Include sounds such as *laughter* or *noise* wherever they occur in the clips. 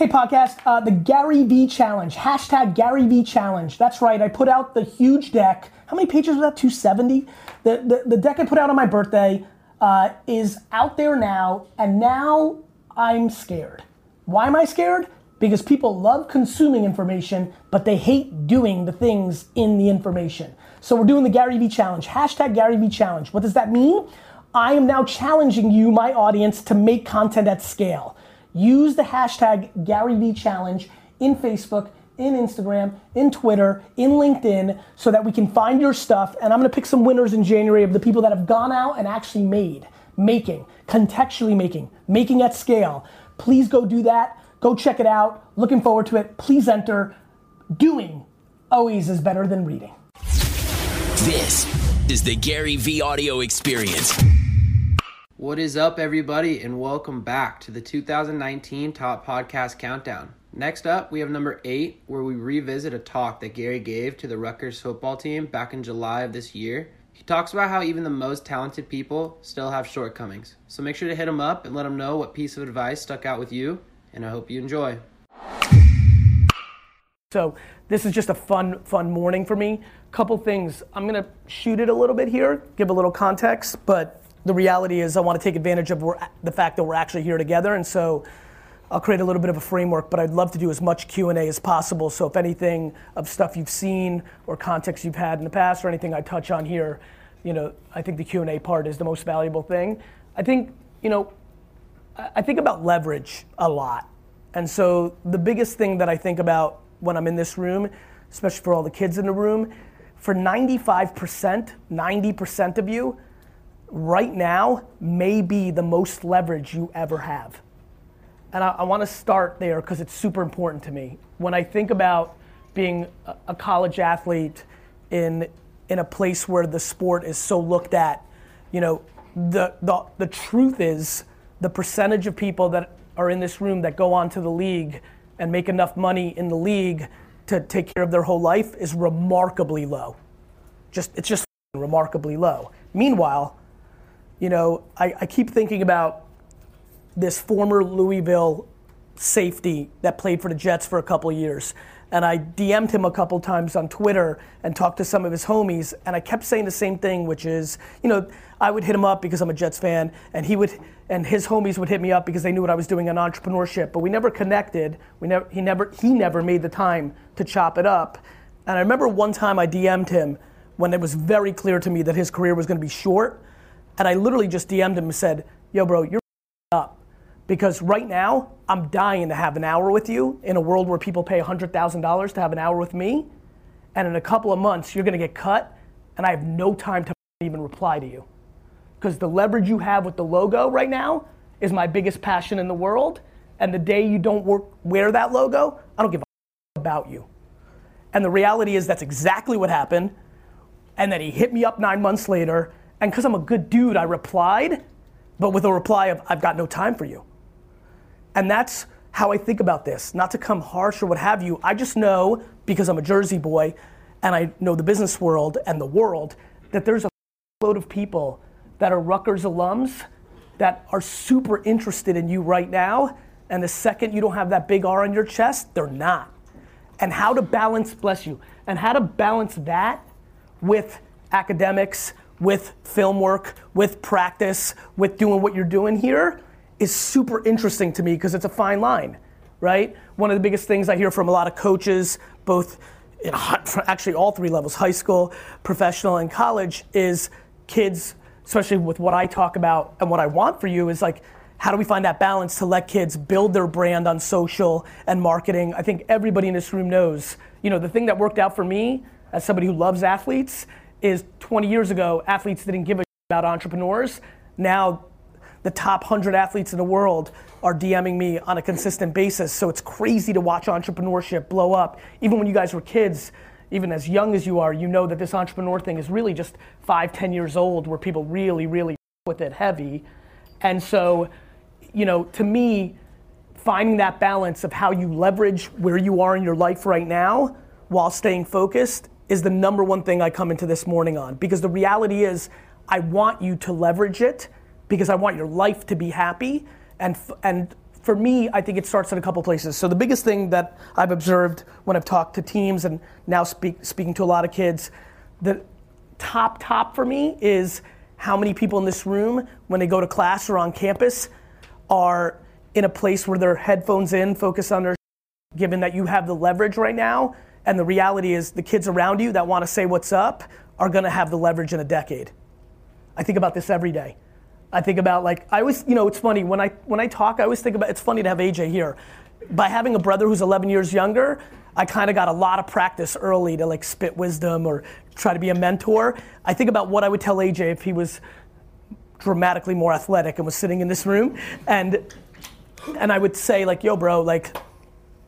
Hey, podcast, uh, the GaryVee Challenge, hashtag GaryVee Challenge. That's right, I put out the huge deck. How many pages was that? 270? The, the, the deck I put out on my birthday uh, is out there now, and now I'm scared. Why am I scared? Because people love consuming information, but they hate doing the things in the information. So we're doing the GaryVee Challenge, hashtag GaryVee Challenge. What does that mean? I am now challenging you, my audience, to make content at scale. Use the hashtag GaryVee Challenge in Facebook, in Instagram, in Twitter, in LinkedIn, so that we can find your stuff. And I'm gonna pick some winners in January of the people that have gone out and actually made, making, contextually making, making at scale. Please go do that. Go check it out. Looking forward to it. Please enter. Doing always is better than reading. This is the GaryVee audio experience. What is up, everybody, and welcome back to the 2019 Top Podcast Countdown. Next up, we have number eight, where we revisit a talk that Gary gave to the Rutgers football team back in July of this year. He talks about how even the most talented people still have shortcomings. So make sure to hit him up and let him know what piece of advice stuck out with you, and I hope you enjoy. So this is just a fun, fun morning for me. Couple things. I'm gonna shoot it a little bit here, give a little context, but the reality is I want to take advantage of the fact that we're actually here together, and so I'll create a little bit of a framework. But I'd love to do as much Q and A as possible. So if anything of stuff you've seen or context you've had in the past or anything I touch on here, you know, I think the Q and A part is the most valuable thing. I think, you know, I think about leverage a lot, and so the biggest thing that I think about when I'm in this room, especially for all the kids in the room, for 95%, 90% of you, right now may be the most leverage you ever have. And I, I want to start there because it's super important to me. When I think about being a, a college athlete in, in a place where the sport is so looked at, you know, the, the, the truth is the percentage of people that are in this room that go on to the league and make enough money in the league to take care of their whole life is remarkably low. Just it's just remarkably low. Meanwhile, you know, I, I keep thinking about this former Louisville safety that played for the Jets for a couple years. And I DM'd him a couple times on Twitter and talked to some of his homies. And I kept saying the same thing, which is, you know, I would hit him up because I'm a Jets fan, and he would, and his homies would hit me up because they knew what I was doing in entrepreneurship. But we never connected. We never, he never, he never made the time to chop it up. And I remember one time I DM'd him when it was very clear to me that his career was going to be short, and I literally just DM'd him and said, "Yo, bro, you're up." Because right now, I'm dying to have an hour with you in a world where people pay $100,000 to have an hour with me. And in a couple of months, you're gonna get cut, and I have no time to even reply to you because the leverage you have with the logo right now is my biggest passion in the world. And the day you don't work, wear that logo, I don't give a about you. And the reality is that's exactly what happened. And then he hit me up nine months later, and because I'm a good dude, I replied, but with a reply of, I've got no time for you. And that's how I think about this. Not to come harsh or what have you. I just know, because I'm a Jersey boy, and I know the business world and the world, that there's a load of people that are Rutgers alums that are super interested in you right now. And the second you don't have that big R on your chest, they're not. And how to balance, bless you, and how to balance that with academics, with film work, with practice, with doing what you're doing here is super interesting to me because it's a fine line, right? One of the biggest things I hear from a lot of coaches, both in actually all three levels high school, professional, and college is kids especially with what I talk about and what I want for you is like, how do we find that balance to let kids build their brand on social and marketing? I think everybody in this room knows, you know, the thing that worked out for me as somebody who loves athletes is 20 years ago, athletes didn't give a about entrepreneurs. Now, the top 100 athletes in the world are DMing me on a consistent basis. So it's crazy to watch entrepreneurship blow up. Even when you guys were kids, even as young as you are, you know that this entrepreneur thing is really just five, ten years old where people really, really with it heavy. And so, you know, to me, finding that balance of how you leverage where you are in your life right now while staying focused is the number one thing I come into this morning on. Because the reality is, I want you to leverage it because I want your life to be happy. And, and for me, I think it starts in a couple places. So the biggest thing that I've observed when I've talked to teams and now speak, speaking to a lot of kids, the top top for me is how many people in this room, when they go to class or on campus, are in a place where they're headphones in, focus on their given that you have the leverage right now, and the reality is the kids around you that want to say what's up are going to have the leverage in a decade. I think about this every day. I think about like I always, you know, it's funny when I when I talk, I always think about. It's funny to have AJ here. By having a brother who's 11 years younger, I kind of got a lot of practice early to like spit wisdom or try to be a mentor. I think about what I would tell AJ if he was dramatically more athletic and was sitting in this room, and and I would say like, "Yo, bro, like,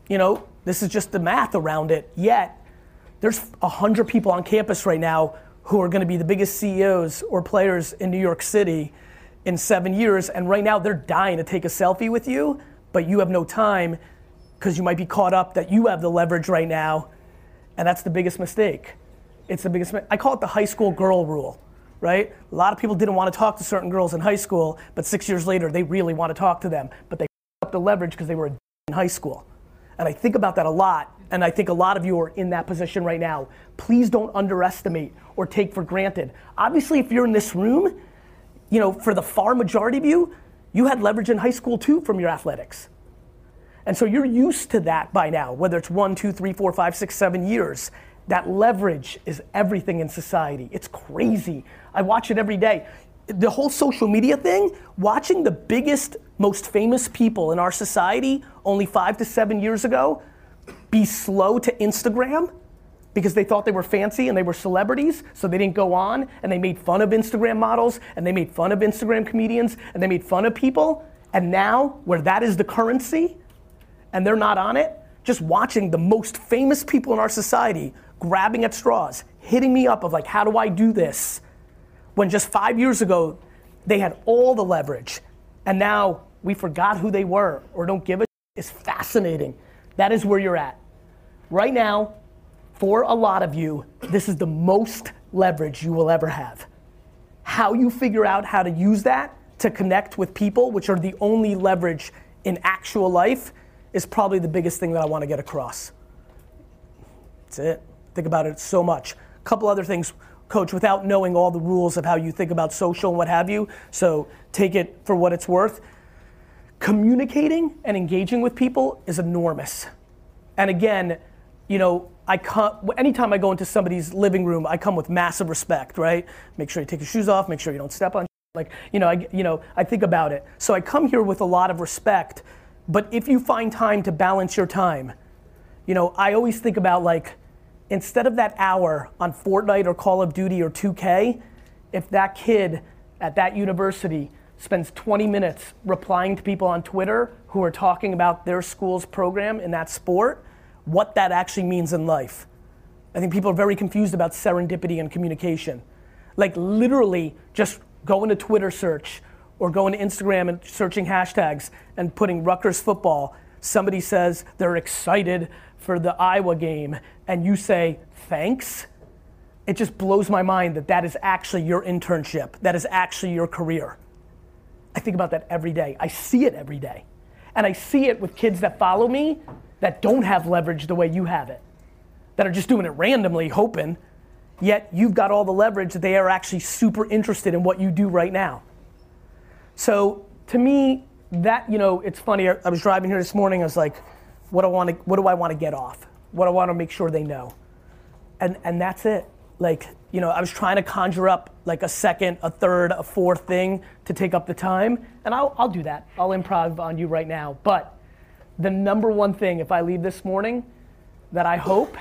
you know, this is just the math around it." Yet, there's a hundred people on campus right now who are going to be the biggest CEOs or players in New York City in seven years, and right now they're dying to take a selfie with you, but you have no time because you might be caught up that you have the leverage right now, and that's the biggest mistake. It's the biggest. I call it the high school girl rule, right? A lot of people didn't want to talk to certain girls in high school, but six years later they really want to talk to them, but they up the leverage because they were in high school. And I think about that a lot, and I think a lot of you are in that position right now. Please don't underestimate or take for granted. Obviously, if you're in this room you know, for the far majority of you, you had leverage in high school too from your athletics. And so you're used to that by now, whether it's one, two, three, four, five, six, seven years. That leverage is everything in society. It's crazy. I watch it every day. The whole social media thing, watching the biggest, most famous people in our society only five to seven years ago be slow to Instagram because they thought they were fancy and they were celebrities, so they didn't go on and they made fun of Instagram models and they made fun of Instagram comedians and they made fun of people. And now, where that is the currency and they're not on it, just watching the most famous people in our society grabbing at straws, hitting me up of like, how do I do this? When just five years ago, they had all the leverage. And now we forgot who they were or don't give a is fascinating. That is where you're at. Right now, for a lot of you, this is the most leverage you will ever have. How you figure out how to use that to connect with people, which are the only leverage in actual life, is probably the biggest thing that I want to get across. That's it. Think about it so much. A couple other things, coach, without knowing all the rules of how you think about social and what have you, so take it for what it's worth. Communicating and engaging with people is enormous. And again, you know, I come, anytime I go into somebody's living room, I come with massive respect, right? Make sure you take your shoes off, make sure you don't step on, like, you know, I, you know, I think about it. So I come here with a lot of respect, but if you find time to balance your time, you know, I always think about like, instead of that hour on Fortnite or Call of Duty or 2K, if that kid at that university spends 20 minutes replying to people on Twitter who are talking about their school's program in that sport, what that actually means in life. I think people are very confused about serendipity and communication. Like literally just going to Twitter search or going to Instagram and searching hashtags and putting Rutgers football. Somebody says they're excited for the Iowa game and you say thanks. It just blows my mind that that is actually your internship. That is actually your career. I think about that every day. I see it every day. And I see it with kids that follow me that don't have leverage the way you have it, that are just doing it randomly, hoping, yet you've got all the leverage that they are actually super interested in what you do right now. So to me, that, you know, it's funny, I was driving here this morning, I was like, what, do I wanna, what do I want to get off? What do I want to make sure they know? And, and that's it. Like, you know, I was trying to conjure up like a second, a third, a fourth thing to take up the time, and I'll, I'll do that. I'll improv on you right now. But the number one thing, if I leave this morning, that I hope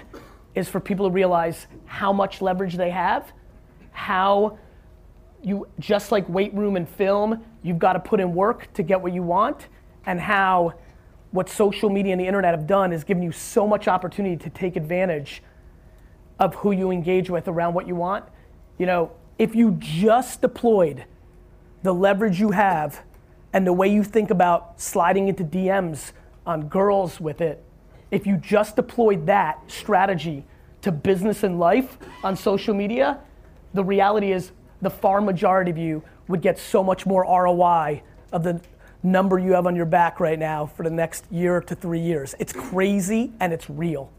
is for people to realize how much leverage they have, how you, just like weight room and film, you've got to put in work to get what you want, and how what social media and the internet have done is given you so much opportunity to take advantage of who you engage with around what you want. You know, if you just deployed the leverage you have and the way you think about sliding into DMs on girls with it, if you just deployed that strategy to business and life on social media, the reality is the far majority of you would get so much more ROI of the number you have on your back right now for the next year to three years. It's crazy and it's real.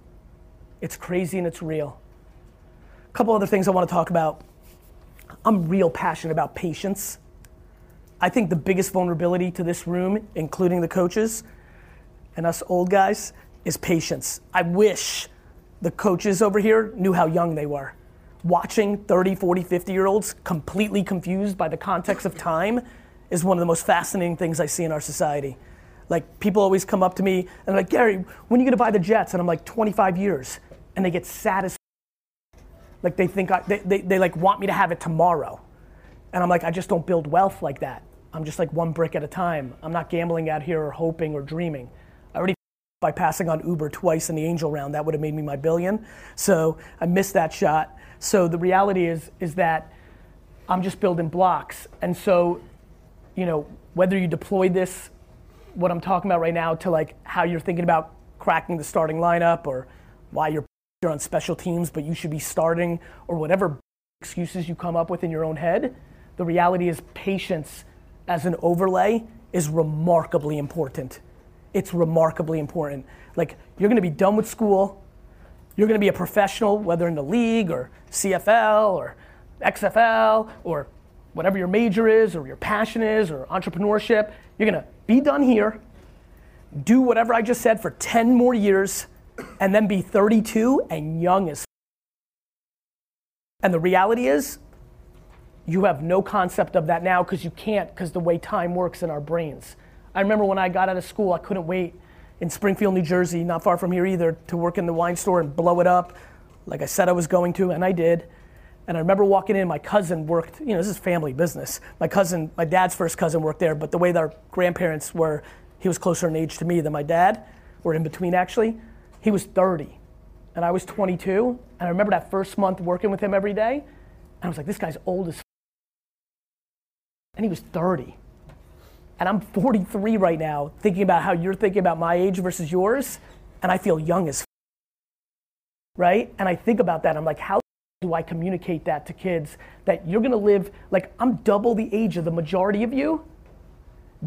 It's crazy and it's real. Couple other things I want to talk about. I'm real passionate about patience. I think the biggest vulnerability to this room, including the coaches and us old guys, is patience. I wish the coaches over here knew how young they were. Watching 30, 40, 50 year olds completely confused by the context of time is one of the most fascinating things I see in our society. Like people always come up to me and they're like, Gary, when are you gonna buy the Jets? And I'm like, 25 years. And they get satisfied. Like they think I, they, they, they like want me to have it tomorrow. And I'm like, I just don't build wealth like that. I'm just like one brick at a time. I'm not gambling out here or hoping or dreaming. I already *laughs* by passing on Uber twice in the angel round, that would have made me my billion. So I missed that shot. So the reality is is that I'm just building blocks. And so, you know, whether you deploy this, what I'm talking about right now, to like how you're thinking about cracking the starting lineup or why you're on special teams, but you should be starting or whatever excuses you come up with in your own head, the reality is patience as an overlay is remarkably important. It's remarkably important. Like, you're gonna be done with school, you're gonna be a professional, whether in the league or CFL or XFL or whatever your major is or your passion is or entrepreneurship. You're gonna be done here, do whatever I just said for 10 more years, and then be 32 and young as. And the reality is, you have no concept of that now because you can't because the way time works in our brains. I remember when I got out of school, I couldn't wait in Springfield, New Jersey, not far from here either, to work in the wine store and blow it up like I said I was going to, and I did. And I remember walking in, my cousin worked, you know, this is family business. My cousin, my dad's first cousin worked there, but the way their grandparents were, he was closer in age to me than my dad, or in between actually. He was 30, and I was 22. And I remember that first month working with him every day, and I was like, this guy's old as and he was 30. And I'm 43 right now, thinking about how you're thinking about my age versus yours, and I feel young as f-. right? And I think about that. I'm like, how do I communicate that to kids that you're gonna live like I'm double the age of the majority of you?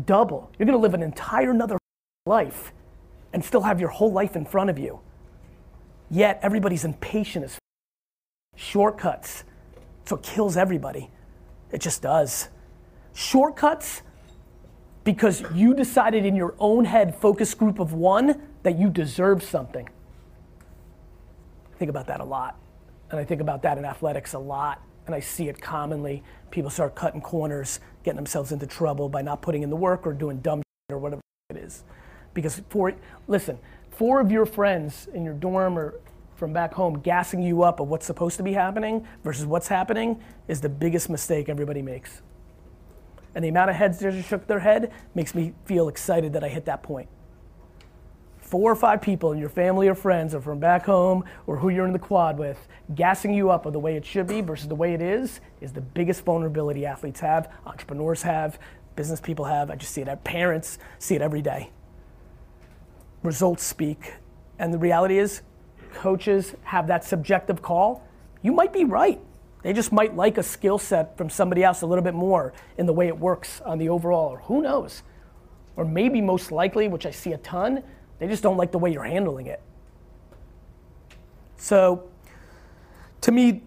Double. You're gonna live an entire another life and still have your whole life in front of you. Yet everybody's impatient as shortcuts. It's what kills everybody. It just does shortcuts because you decided in your own head, focus group of one, that you deserve something. I think about that a lot. And I think about that in athletics a lot. And I see it commonly. People start cutting corners, getting themselves into trouble by not putting in the work or doing dumb shit or whatever it is. Because for listen, four of your friends in your dorm or from back home gassing you up of what's supposed to be happening versus what's happening is the biggest mistake everybody makes. And the amount of heads that just shook their head makes me feel excited that I hit that point. Four or five people in your family or friends or from back home or who you're in the quad with gassing you up of the way it should be versus the way it is is the biggest vulnerability athletes have, entrepreneurs have, business people have. I just see it. at Parents see it every day. Results speak. And the reality is, coaches have that subjective call. You might be right. They just might like a skill set from somebody else a little bit more in the way it works on the overall, or who knows? Or maybe most likely, which I see a ton, they just don't like the way you're handling it. So, to me,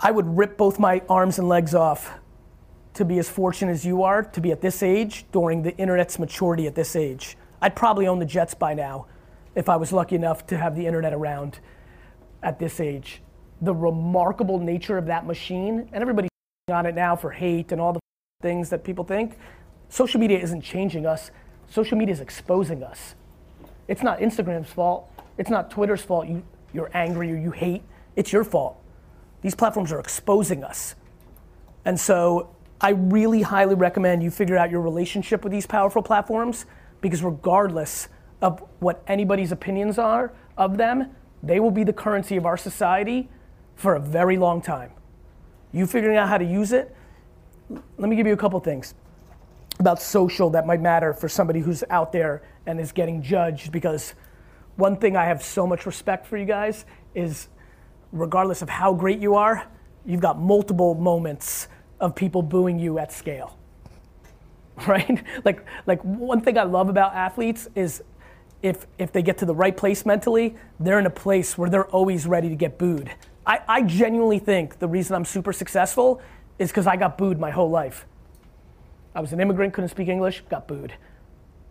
I would rip both my arms and legs off to be as fortunate as you are to be at this age during the internet's maturity at this age. I'd probably own the Jets by now if I was lucky enough to have the internet around at this age the remarkable nature of that machine, and everybody's *laughs* on it now for hate and all the *laughs* things that people think. Social media isn't changing us. Social media is exposing us. It's not Instagram's fault. It's not Twitter's fault. You, you're angry or you hate. It's your fault. These platforms are exposing us. And so I really highly recommend you figure out your relationship with these powerful platforms because regardless of what anybody's opinions are of them, they will be the currency of our society for a very long time. You figuring out how to use it, let me give you a couple things about social that might matter for somebody who's out there and is getting judged because one thing I have so much respect for you guys is regardless of how great you are, you've got multiple moments of people booing you at scale. *laughs* right? like, like one thing I love about athletes is if, if they get to the right place mentally, they're in a place where they're always ready to get booed. I, I genuinely think the reason I'm super successful is because I got booed my whole life. I was an immigrant, couldn't speak English, got booed.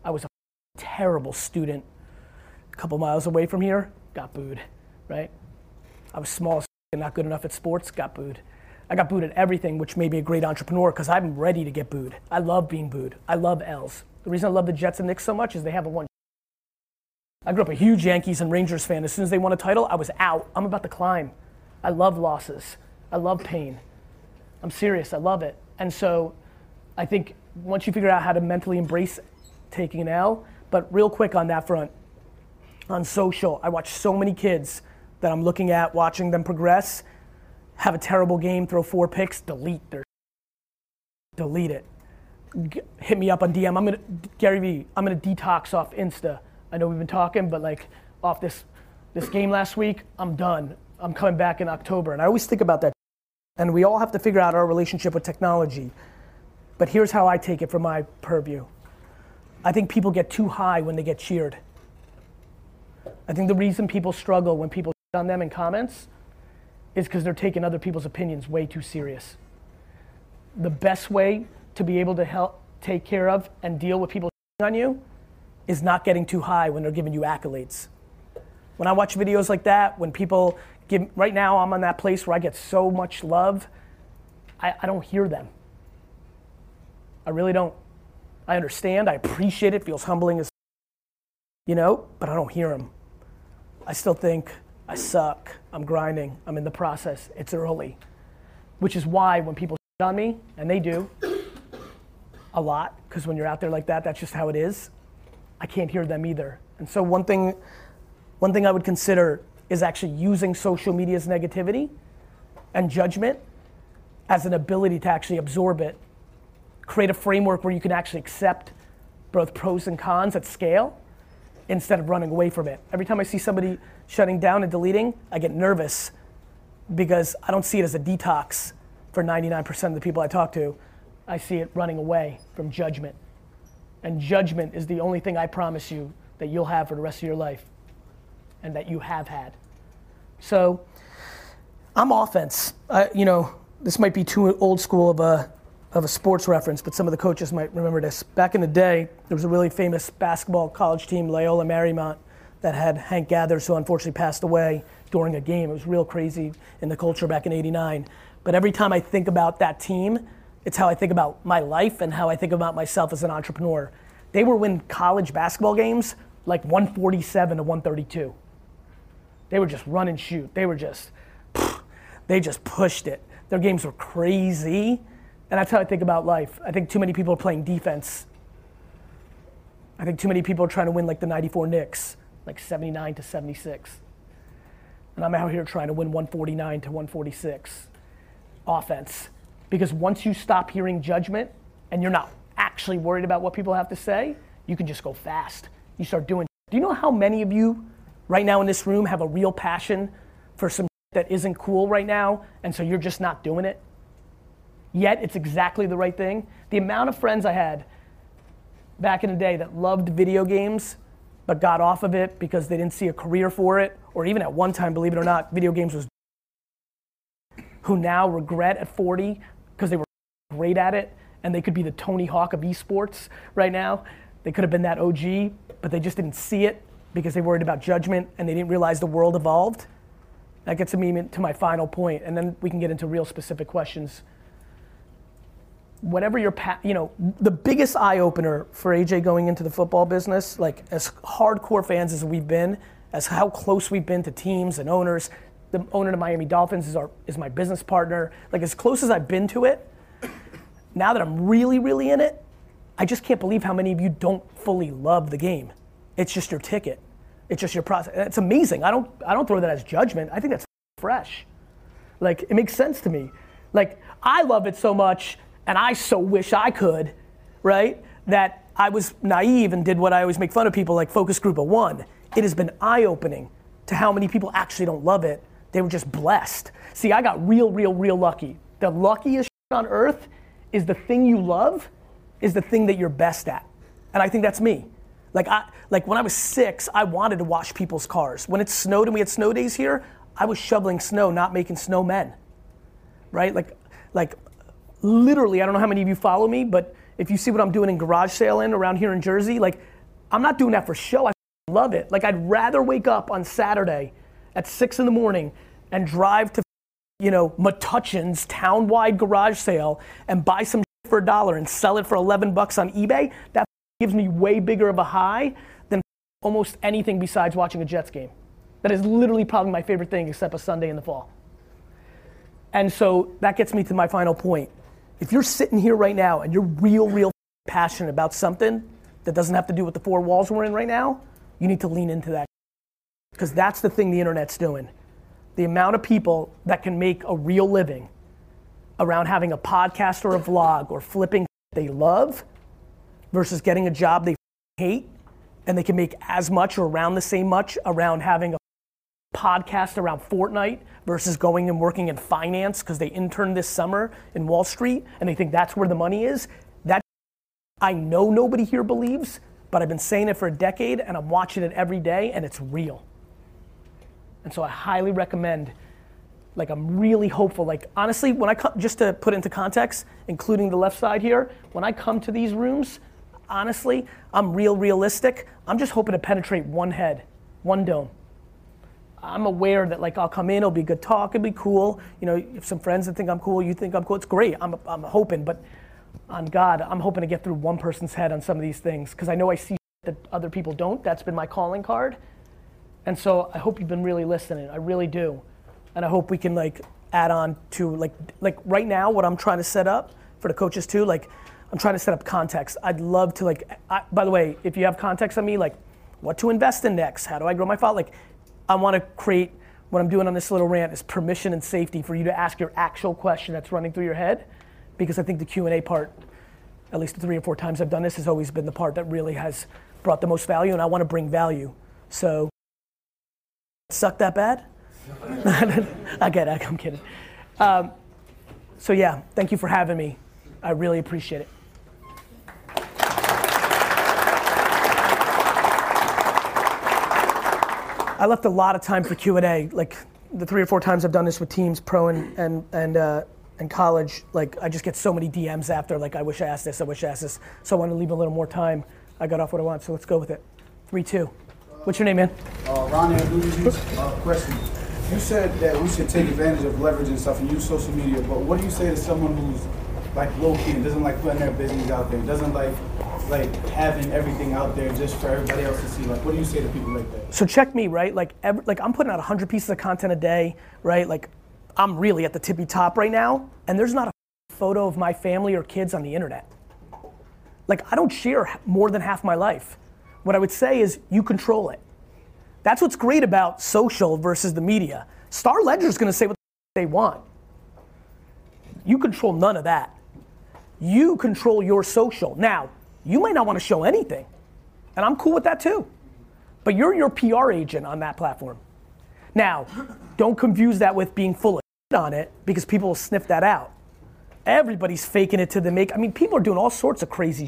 I was a *laughs* terrible student, a couple miles away from here, got booed, right? I was small *laughs* not good enough at sports, got booed. I got booed at everything, which made me a great entrepreneur because I'm ready to get booed. I love being booed. I love L's. The reason I love the Jets and Knicks so much is they haven't won. I grew up a huge Yankees and Rangers fan. As soon as they won a title, I was out. I'm about to climb. I love losses. I love pain. I'm serious. I love it. And so I think once you figure out how to mentally embrace taking an L, but real quick on that front, on social, I watch so many kids that I'm looking at, watching them progress, have a terrible game, throw four picks, delete their delete it. G- hit me up on DM. I'm gonna Gary Vee. I'm gonna detox off Insta. I know we've been talking, but like off this this game last week, I'm done. I'm coming back in October, and I always think about that. And we all have to figure out our relationship with technology. But here's how I take it from my purview. I think people get too high when they get cheered. I think the reason people struggle when people on them in comments is because they're taking other people's opinions way too serious. The best way to be able to help take care of and deal with people on you is not getting too high when they're giving you accolades. When I watch videos like that, when people give, right now I'm on that place where I get so much love, I, I don't hear them. I really don't. I understand, I appreciate it, feels humbling as, you know, but I don't hear them. I still think I suck, I'm grinding, I'm in the process, it's early. Which is why when people on me, and they do, a lot, because when you're out there like that, that's just how it is, I can't hear them either. And so one thing, one thing I would consider is actually using social media's negativity and judgment as an ability to actually absorb it, create a framework where you can actually accept both pros and cons at scale instead of running away from it. Every time I see somebody shutting down and deleting, I get nervous because I don't see it as a detox for 99% of the people I talk to. I see it running away from judgment. And judgment is the only thing I promise you that you'll have for the rest of your life and that you have had. So I'm offense. I, you know, this might be too old school of a, of a sports reference, but some of the coaches might remember this. Back in the day, there was a really famous basketball college team, Loyola Marymount, that had Hank Gathers, who unfortunately passed away during a game. It was real crazy in the culture back in 89. But every time I think about that team, it's how I think about my life and how I think about myself as an entrepreneur. They were winning college basketball games like 147 to 132. They were just run and shoot. They were just, they just pushed it. Their games were crazy. And that's how I think about life. I think too many people are playing defense. I think too many people are trying to win like the 94 Knicks, like 79 to 76. And I'm out here trying to win 149 to 146 offense. Because once you stop hearing judgment and you're not actually worried about what people have to say, you can just go fast. You start doing. Do you know how many of you right now in this room have a real passion for some that isn't cool right now, and so you're just not doing it? Yet it's exactly the right thing. The amount of friends I had back in the day that loved video games but got off of it because they didn't see a career for it, or even at one time, believe it or not, video games was who now regret at 40 because they were great at it and they could be the Tony Hawk of esports right now. They could have been that OG, but they just didn't see it because they worried about judgment and they didn't realize the world evolved. That gets me to my final point, and then we can get into real specific questions. Whatever your, pa- you know, the biggest eye opener for AJ going into the football business, like as hardcore fans as we've been, as how close we've been to teams and owners. The owner of Miami Dolphins is our is my business partner. Like as close as I've been to it, now that I'm really, really in it, I just can't believe how many of you don't fully love the game. It's just your ticket. It's just your process. It's amazing. I don't I don't throw that as judgment. I think that's fresh. Like it makes sense to me. Like I love it so much and I so wish I could, right? That I was naive and did what I always make fun of people like focus group of one. It has been eye-opening to how many people actually don't love it. They were just blessed. See, I got real, real, real lucky. The luckiest on earth is the thing you love is the thing that you're best at. And I think that's me. Like I like when I was six, I wanted to wash people's cars. When it snowed and we had snow days here, I was shoveling snow, not making snowmen. Right? Like like literally, I don't know how many of you follow me, but if you see what I'm doing in garage sale in around here in Jersey, like I'm not doing that for show. I love it. Like I'd rather wake up on Saturday at six in the morning and drive to you know Metuchen's town-wide garage sale and buy some for a dollar and sell it for 11 bucks on eBay. That gives me way bigger of a high than almost anything besides watching a Jets game. That is literally probably my favorite thing except a Sunday in the fall. And so that gets me to my final point. If you're sitting here right now and you're real, real passionate about something that doesn't have to do with the four walls we're in right now, you need to lean into that. Because that's the thing the internet's doing. The amount of people that can make a real living around having a podcast or a vlog or flipping they love versus getting a job they hate and they can make as much or around the same much around having a podcast around Fortnite versus going and working in finance because they interned this summer in Wall Street and they think that's where the money is. That I know nobody here believes, but I've been saying it for a decade and I'm watching it every day and it's real. And so I highly recommend like I'm really hopeful. Like honestly, when I come, just to put into context, including the left side here, when I come to these rooms, honestly, I'm real realistic. I'm just hoping to penetrate one head, one dome. I'm aware that like I'll come in, it'll be good talk, it'll be cool. You know, if some friends that think I'm cool, you think I'm cool, it's great. I'm, I'm hoping, but on God, I'm hoping to get through one person's head on some of these things because I know I see that other people don't. That's been my calling card. And so I hope you've been really listening. I really do. And I hope we can like add on to like like right now what I'm trying to set up for the coaches too, like I'm trying to set up context. I'd love to like. I, by the way, if you have context on me, like what to invest in next, how do I grow my file, like I want to create. What I'm doing on this little rant is permission and safety for you to ask your actual question that's running through your head, because I think the Q and A part, at least the three or four times I've done this, has always been the part that really has brought the most value, and I want to bring value. So, suck that bad? *laughs* I get it. I'm kidding. Um, so yeah, thank you for having me. I really appreciate it. I left a lot of time for Q&A. Like the three or four times I've done this with teams, pro and and and uh, and college, like I just get so many DMs after. Like I wish I asked this, I wish I asked this. So I want to leave a little more time. I got off what I want, so let's go with it. Three, two. What's your name, man? Uh, Abdulaziz, uh, question. You said that we should take advantage of leverage and stuff and use social media, but what do you say to someone who's like low key and doesn't like putting their business out there, doesn't like like having everything out there just for everybody else to see? Like, what do you say to people like that? So check me, right? Like, every, like I'm putting out 100 pieces of content a day, right? Like, I'm really at the tippy top right now, and there's not a photo of my family or kids on the internet. Like, I don't share more than half my life. What I would say is, you control it. That's what's great about social versus the media. Star Ledger is going to say what they want. You control none of that. You control your social. Now, you might not want to show anything, and I'm cool with that too. But you're your PR agent on that platform. Now, don't confuse that with being full of shit on it because people will sniff that out. Everybody's faking it to the make. I mean, people are doing all sorts of crazy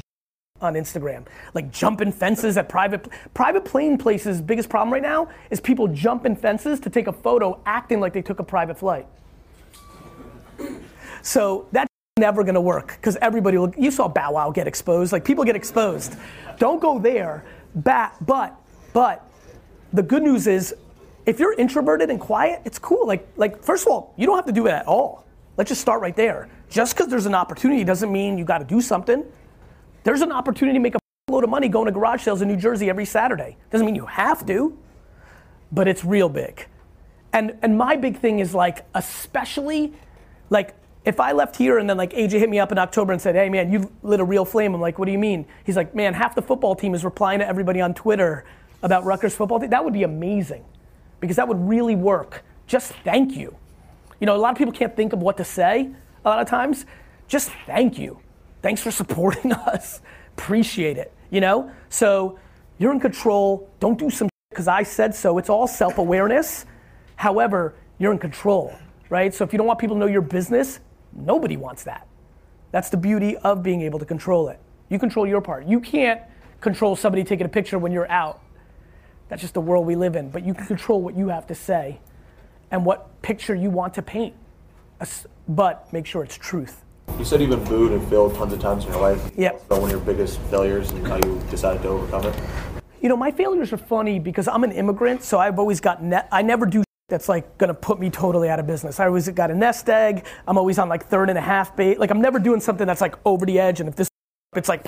on Instagram, like jumping fences at private private plane places. Biggest problem right now is people jumping fences to take a photo, acting like they took a private flight. So that's never gonna work because everybody will. You saw Bow Wow get exposed. Like people get exposed. Don't go there. Bat, but but the good news is, if you're introverted and quiet, it's cool. Like like first of all, you don't have to do it at all. Let's just start right there. Just because there's an opportunity doesn't mean you got to do something. There's an opportunity to make a *laughs* load of money going to garage sales in New Jersey every Saturday. Doesn't mean you have to, but it's real big. And and my big thing is like, especially, like if I left here and then like AJ hit me up in October and said, "Hey man, you lit a real flame," I'm like, "What do you mean?" He's like, "Man, half the football team is replying to everybody on Twitter about Rutgers football team." That would be amazing, because that would really work. Just thank you. You know, a lot of people can't think of what to say a lot of times. Just thank you. Thanks for *laughs* supporting us. Appreciate it. You know? So you're in control. Don't do some because I said so. It's all self awareness. However, you're in control, right? So if you don't want people to know your business, nobody wants that. That's the beauty of being able to control it. You control your part. You can't control somebody taking a picture when you're out. That's just the world we live in. But you can control what you have to say and what picture you want to paint. But make sure it's truth. You said you've been booed and failed tons of times in your life. Yep. So one of your biggest failures and how you decided to overcome it. You know, my failures are funny because I'm an immigrant, so I've always got net. I never do that's like gonna put me totally out of business. I always got a nest egg. I'm always on like third and a half bait. Like I'm never doing something that's like over the edge. And if this, *laughs* it's like,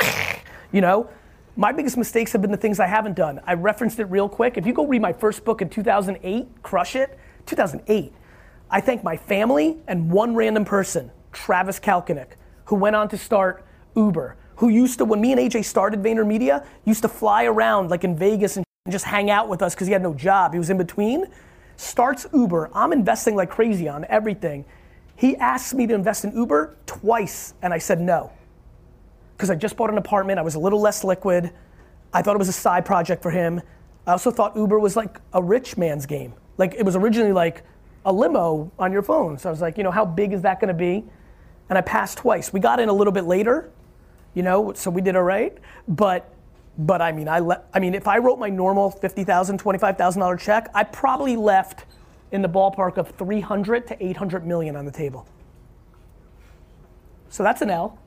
*laughs* you know, my biggest mistakes have been the things I haven't done. I referenced it real quick. If you go read my first book in 2008, Crush It, 2008, I thank my family and one random person, Travis Kalanick, who went on to start Uber, who used to, when me and AJ started VaynerMedia, used to fly around like in Vegas and *laughs* just hang out with us because he had no job. He was in between. Starts Uber. I'm investing like crazy on everything. He asked me to invest in Uber twice, and I said no. Because I just bought an apartment, I was a little less liquid. I thought it was a side project for him. I also thought Uber was like a rich man's game. Like it was originally like a limo on your phone. So I was like, you know, how big is that gonna be? And I passed twice. We got in a little bit later, you know, so we did all right. But but I mean, I le- I mean, if I wrote my normal fifty thousand, twenty-five thousand dollar check, I probably left in the ballpark of three hundred to eight hundred million on the table. So that's an L.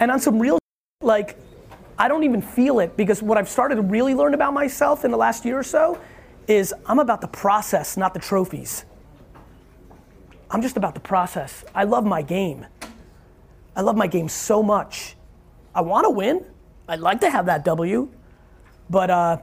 and on some real, like, I don't even feel it because what I've started to really learn about myself in the last year or so is I'm about the process, not the trophies. I'm just about the process. I love my game. I love my game so much. I want to win. I'd like to have that W, but uh,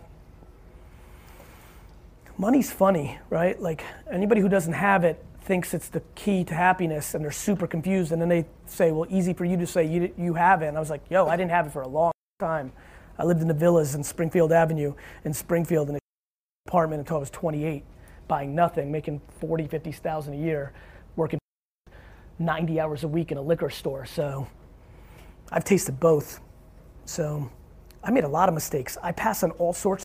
money's funny, right? Like anybody who doesn't have it thinks it's the key to happiness, and they're super confused. And then they say, "Well, easy for you to say you you have it." And I was like, "Yo, I didn't have it for a long time. I lived in the villas in Springfield Avenue in Springfield in an apartment until I was 28, buying nothing, making 40, 50,000 a year, 90 hours a week in a liquor store. So I've tasted both. So I made a lot of mistakes. I pass on all sorts.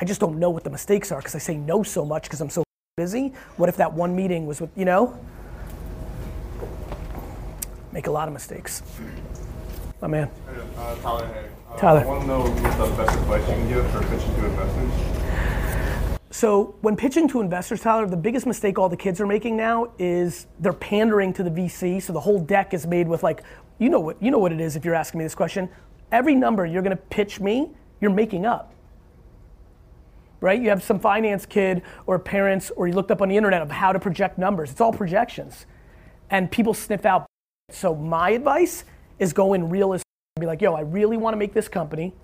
I just don't know what the mistakes are because I say no so much because I'm so busy. What if that one meeting was with, you know? Make a lot of mistakes. My man. Uh, Tyler, hey. Uh, Tyler. I want to know what the best advice you can give for pitching to investors. So when pitching to investors, Tyler, the biggest mistake all the kids are making now is they're pandering to the VC. So the whole deck is made with like, you know what you know what it is if you're asking me this question. Every number you're gonna pitch me, you're making up. Right? You have some finance kid or parents, or you looked up on the internet of how to project numbers. It's all projections. And people sniff out. *laughs* So my advice is go in real as be like, yo, I really want to make this company.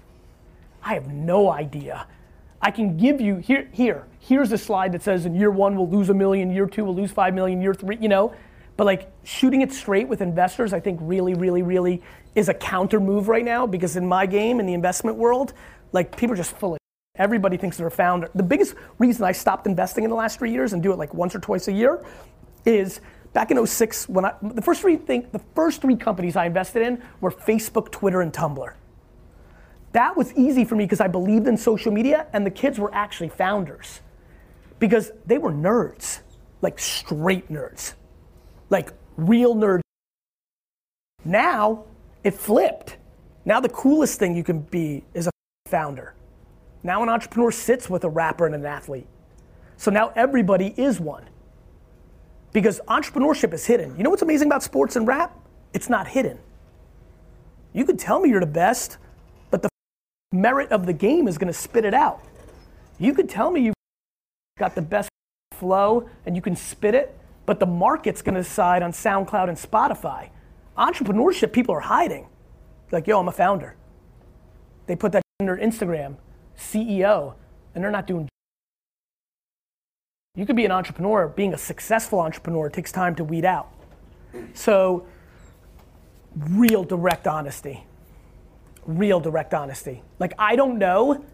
I have no idea. I can give you here, here, here's a slide that says in year one we'll lose a million, year two we'll lose five million, year three, you know. But like shooting it straight with investors, I think really, really, really is a counter move right now because in my game, in the investment world, like people are just full of everybody thinks they're a founder. The biggest reason I stopped investing in the last three years and do it like once or twice a year is back in 06 when I the first three thing the first three companies I invested in were Facebook, Twitter, and Tumblr. That was easy for me because I believed in social media and the kids were actually founders. Because they were nerds. Like straight nerds. Like real nerds. Now it flipped. Now the coolest thing you can be is a founder. Now an entrepreneur sits with a rapper and an athlete. So now everybody is one. Because entrepreneurship is hidden. You know what's amazing about sports and rap? It's not hidden. You could tell me you're the best, merit of the game is going to spit it out. You could tell me you've got the best flow and you can spit it, but the market's going to decide on SoundCloud and Spotify. Entrepreneurship, people are hiding. Like, yo, I'm a founder. They put that in their Instagram, CEO, and they're not doing. You could be an entrepreneur. Being a successful entrepreneur takes time to weed out. So, real direct honesty. Real direct honesty. Like, I don't know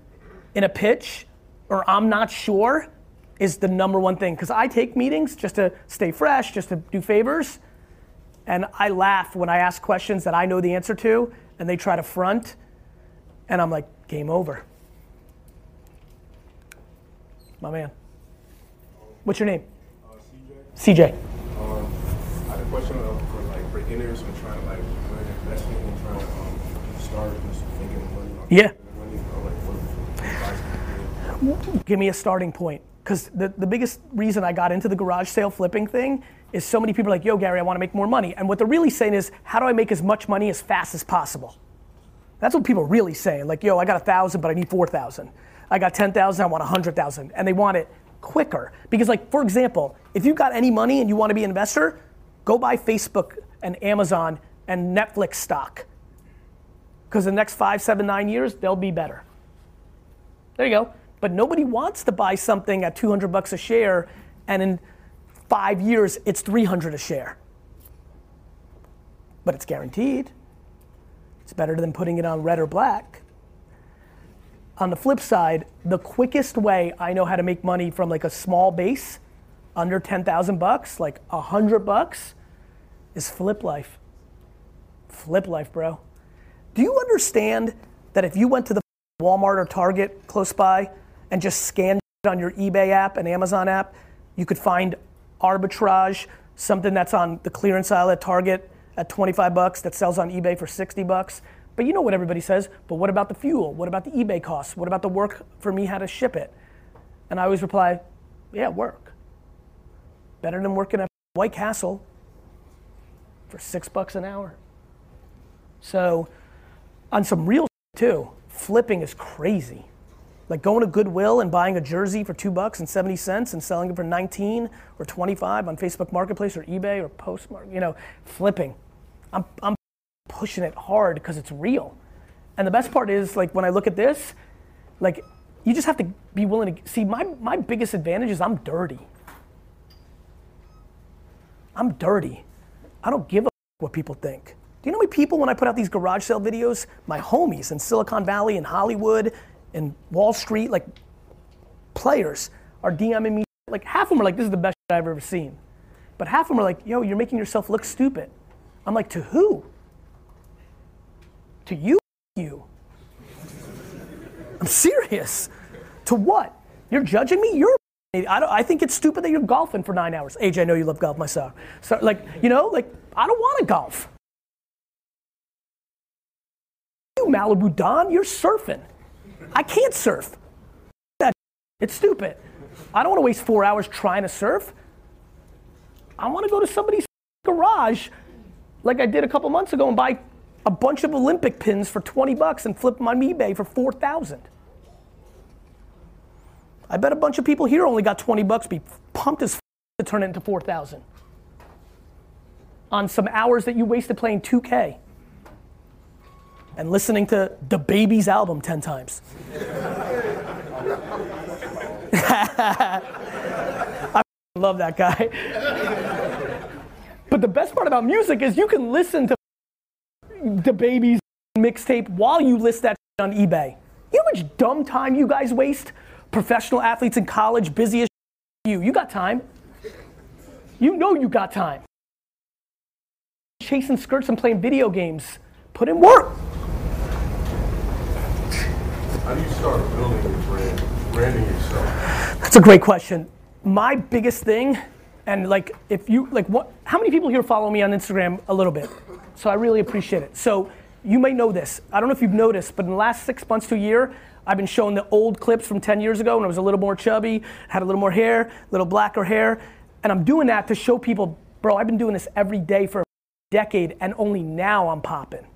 in a pitch or I'm not sure is the number one thing. Because I take meetings just to stay fresh, just to do favors. And I laugh when I ask questions that I know the answer to and they try to front. And I'm like, game over. My man. What's your name? Uh, CJ, CJ. I had a question uh, for like breaking beginners and trying to like learn investing and trying to um, start just thinking money? Like, Yeah. Give? me a starting point. Because the, the biggest reason I got into the garage sale flipping thing is so many people are like, yo, Gary, I want to make more money. And what they're really saying is, how do I make as much money as fast as possible? That's what people really saying. Like, yo, I got a thousand, but I need four thousand. I got ten thousand, I want a hundred thousand, and they want it quicker. Because, like, for example, if you've got any money and you want to be an investor, go buy Facebook and Amazon and Netflix stock. Because the next five, seven, nine years, they'll be better. There you go. But nobody wants to buy something at 200 bucks a share and in five years it's 300 a share. But it's guaranteed. It's better than putting it on red or black. On the flip side, the quickest way I know how to make money from like a small base, under 10,000 bucks, like 100 bucks, is flip life. Flip life, bro. Do you understand that if you went to the Walmart or Target close by and just scanned on your eBay app and Amazon app, you could find arbitrage, something that's on the clearance aisle at Target at 25 bucks that sells on eBay for 60 bucks. But you know what everybody says, but what about the fuel? What about the eBay costs? What about the work for me how to ship it? And I always reply, yeah, work. Better than working at White Castle for six bucks an hour. So, on some real too, flipping is crazy. Like going to Goodwill and buying a jersey for two bucks and 70 cents and selling it for 19 or 25 on Facebook Marketplace or eBay or Poshmark, you know, flipping. I'm, I'm pushing it hard because it's real. And the best part is, like, when I look at this, like, you just have to be willing to see. My, my biggest advantage is I'm dirty. I'm dirty. I don't give a what people think. Do you know how many people when I put out these garage sale videos, my homies in Silicon Valley and Hollywood and Wall Street, like players are DMing me. Like half of them are like, this is the best I've ever seen. But half of them are like, yo, you're making yourself look stupid. I'm like, to who? To you, you. I'm serious. To what? You're judging me? You're I, don't, I think it's stupid that you're golfing for nine hours. AJ, I know you love golf myself. So, like, you know, like, I don't want to golf. You, Malibu Don, you're surfing. I can't surf. That *laughs* it's stupid. I don't want to waste four hours trying to surf. I want to go to somebody's *laughs* garage, like I did a couple months ago, and buy a bunch of Olympic pins for 20 bucks and flip them on eBay for 4,000. I bet a bunch of people here only got 20 bucks, be pumped as f- *laughs* to turn it into 4,000 on some hours that you wasted playing 2K and listening to DaBaby's album 10 times. *laughs* I *laughs* love that guy. but the best part about music is you can listen to *laughs* DaBaby's mixtape while you list that on eBay. You know how much dumb time you guys waste? Professional athletes in college, busy as you. You got time. You know you got time. Chasing skirts and playing video games. Put in work. How do you start building your brand, branding yourself? That's a great question. My biggest thing, and like if you like what how many people here follow me on Instagram a little bit? So I really appreciate it. So you may know this. I don't know if you've noticed, but in the last six months to a year, I've been showing the old clips from 10 years ago when I was a little more chubby, had a little more hair, a little blacker hair. And I'm doing that to show people, bro, I've been doing this every day for a decade and only now I'm popping.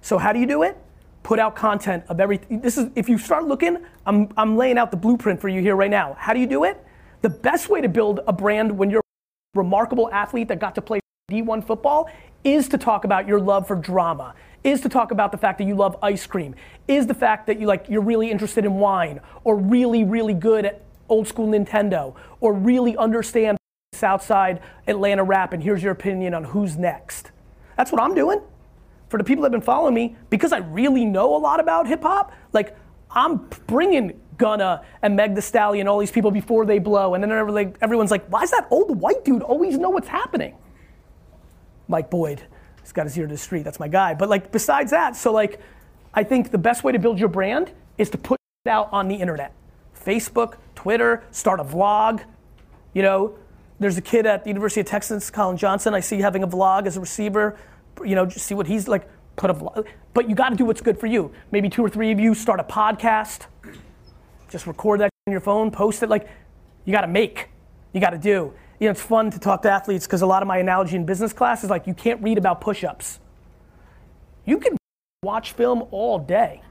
So how do you do it? Put out content of everything. This is if you start looking, I'm I'm laying out the blueprint for you here right now. How do you do it? The best way to build a brand when you're a remarkable athlete that got to play D1 football is to talk about your love for drama, is to talk about the fact that you love ice cream, is the fact that you like you're really interested in wine or really really good at old school Nintendo or really understand Southside Atlanta rap and here's your opinion on who's next. That's what I'm doing. For the people that have been following me, because I really know a lot about hip hop, like I'm bringing Gunna and Meg The Stallion, and all these people before they blow, and then everyone's like, why does that old white dude always know what's happening? Mike Boyd, he's got his ear to the street. That's my guy. But like besides that, so like, I think the best way to build your brand is to put it out on the internet, Facebook, Twitter, start a vlog, you know, there's a kid at the University of Texas, Collin Johnson. I see having a vlog as a receiver. You know, just see what he's like. Put a vlog, but you got to do what's good for you. Maybe two or three of you start a podcast. Just record that on your phone, post it. Like, you got to make. You got to do. You know, it's fun to talk to athletes because a lot of my analogy in business class is like you can't read about push-ups. You can watch film all day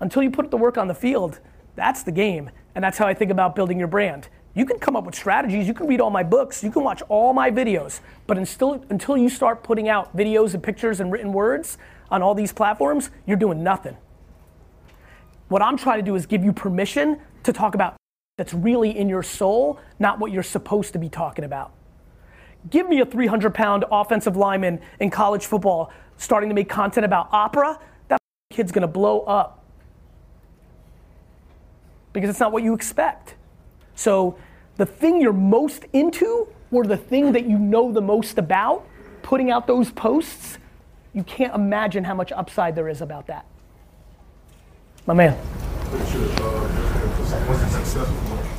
until you put the work on the field. That's the game, and that's how I think about building your brand. You can come up with strategies, you can read all my books, you can watch all my videos, but until, until you start putting out videos and pictures and written words on all these platforms, you're doing nothing. What I'm trying to do is give you permission to talk about that's really in your soul, not what you're supposed to be talking about. Give me a 300 pound offensive lineman in college football starting to make content about opera, that kid's gonna blow up. Because it's not what you expect. So the thing you're most into or the thing that you know the most about, putting out those posts, you can't imagine how much upside there is about that. My man.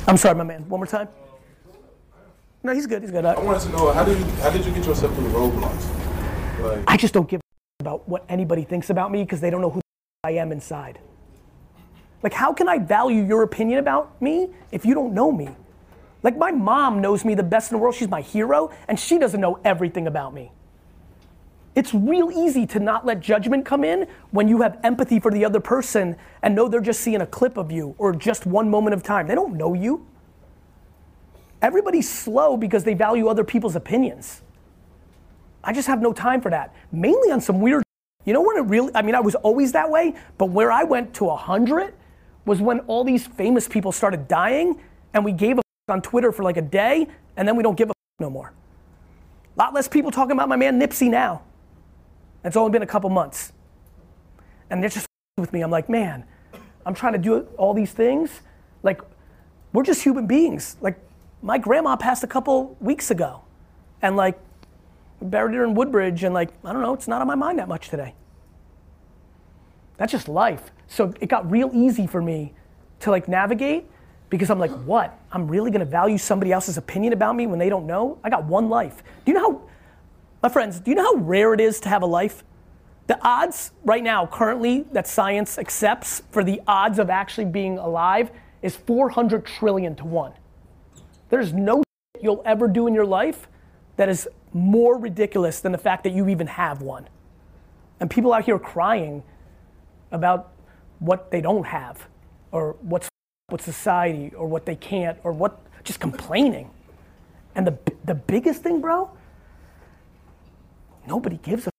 I'm sorry, my man. One more time. No, he's good. He's good. I wanted to know how did you how did you get yourself through the roadblocks? Like, I just don't give a about what anybody thinks about me because they don't know who I am inside. Like, how can I value your opinion about me if you don't know me? Like, my mom knows me the best in the world. She's my hero, and she doesn't know everything about me. It's real easy to not let judgment come in when you have empathy for the other person and know they're just seeing a clip of you or just one moment of time. They don't know you. Everybody's slow because they value other people's opinions. I just have no time for that. Mainly on some weird, you know when it really, I mean, I was always that way, but where I went to 100 was when all these famous people started dying and we gave a on Twitter for like a day and then we don't give a no more. A lot less people talking about my man Nipsey now. It's only been a couple months. And they're just with me. I'm like, man, I'm trying to do all these things. Like, we're just human beings. Like, my grandma passed a couple weeks ago. And like, buried her in Woodbridge. And like, I don't know, it's not on my mind that much today. That's just life. So it got real easy for me to like navigate because I'm like, what? I'm really gonna value somebody else's opinion about me when they don't know? I got one life. Do you know how, my friends, do you know how rare it is to have a life? The odds right now, currently, that science accepts for the odds of actually being alive is 400 trillion to one. There's no you'll ever do in your life that is more ridiculous than the fact that you even have one. And people out here crying about what they don't have or what's with society or what they can't or what just complaining. And the the biggest thing, bro, nobody gives a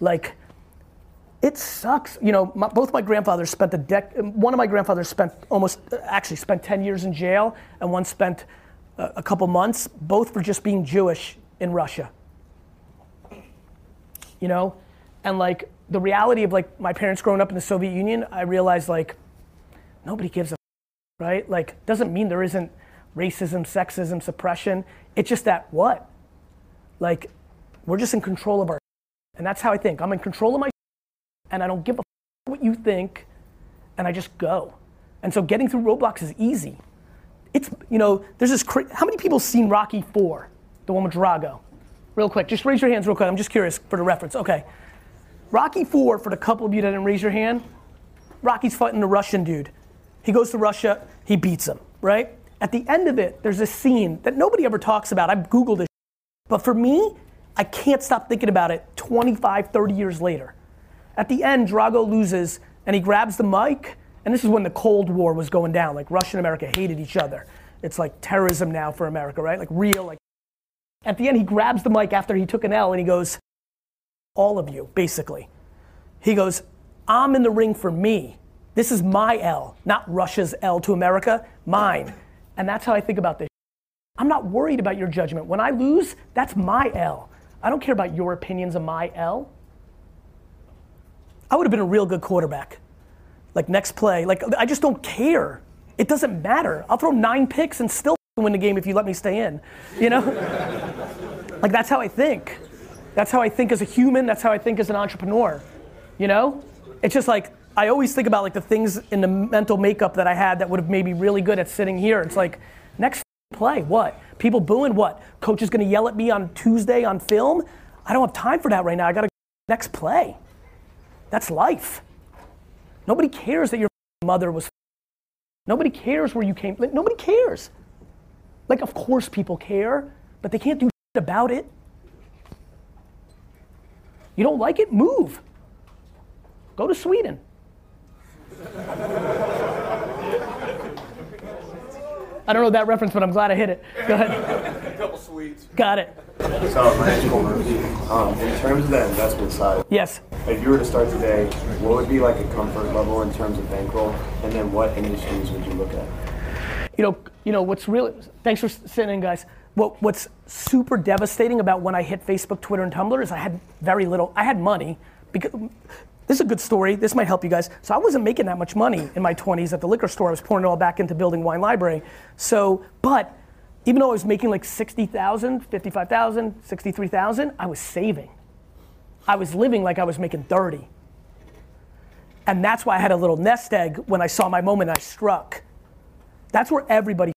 like it sucks. You know, my, both my grandfathers spent a dec. One of my grandfathers spent almost, uh, actually spent 10 years in jail, and one spent a, a couple months, both for just being Jewish in Russia. You know, and like the reality of like my parents growing up in the Soviet Union, I realized like nobody gives a right? Like doesn't mean there isn't racism, sexism, suppression. It's just that what? Like we're just in control of our and that's how I think. I'm in control of my and I don't give a what you think and I just go. And so getting through roadblocks is easy. It's, you know, there's this, how many people seen Rocky 4, the one with Drago? Real quick, just raise your hands real quick. I'm just curious for the reference. Okay. Rocky 4, for the couple of you that didn't raise your hand, Rocky's fighting the Russian dude. He goes to Russia, he beats him, right? At the end of it, there's a scene that nobody ever talks about. I've Googled it. But for me, I can't stop thinking about it 25, 30 years later. At the end, Drago loses and he grabs the mic, and this is when the Cold War was going down. Like Russia and America hated each other. It's like terrorism now for America, right? Like real, like. At the end, he grabs the mic after he took an L and he goes, All of you, basically. He goes, I'm in the ring for me. This is my L, not Russia's L to America, mine. And that's how I think about this. I'm not worried about your judgment. When I lose, that's my L. I don't care about your opinions of my L. I would have been a real good quarterback. Like next play, like I just don't care. It doesn't matter. I'll throw nine picks and still win the game if you let me stay in. You know? *laughs* like that's how I think. That's how I think as a human, that's how I think as an entrepreneur. You know? It's just like I always think about like the things in the mental makeup that I had that would have made me really good at sitting here. It's like next *laughs* play? What? People booing? What? Coach is going to yell at me on Tuesday on film? I don't have time for that right now. I got to *laughs* next play. That's life. Nobody cares that your *laughs* mother was. Nobody cares where you came. Nobody cares. Like, of course, people care, but they can't do about it. You don't like it? Move. Go to Sweden. I don't know that reference, but I'm glad I hit it. Go ahead. A couple sweets. Got it. So, my name's Colbert. Um, in terms of the investment side, Yes. if you were to start today, what would be like a comfort level in terms of bankroll, and then what industries would you look at? You know, you know what's really. Thanks for sitting in, guys. What, what's super devastating about when I hit Facebook, Twitter, and Tumblr is I had very little. I had money because this is a good story. This might help you guys. So I wasn't making that much money in my 20s at the liquor store. I was pouring it all back into building wine library. So, but even though I was making like 60,000, 55,000, 63,000, I was saving. I was living like I was making 30. And that's why I had a little nest egg when I saw my moment I struck. That's where everybody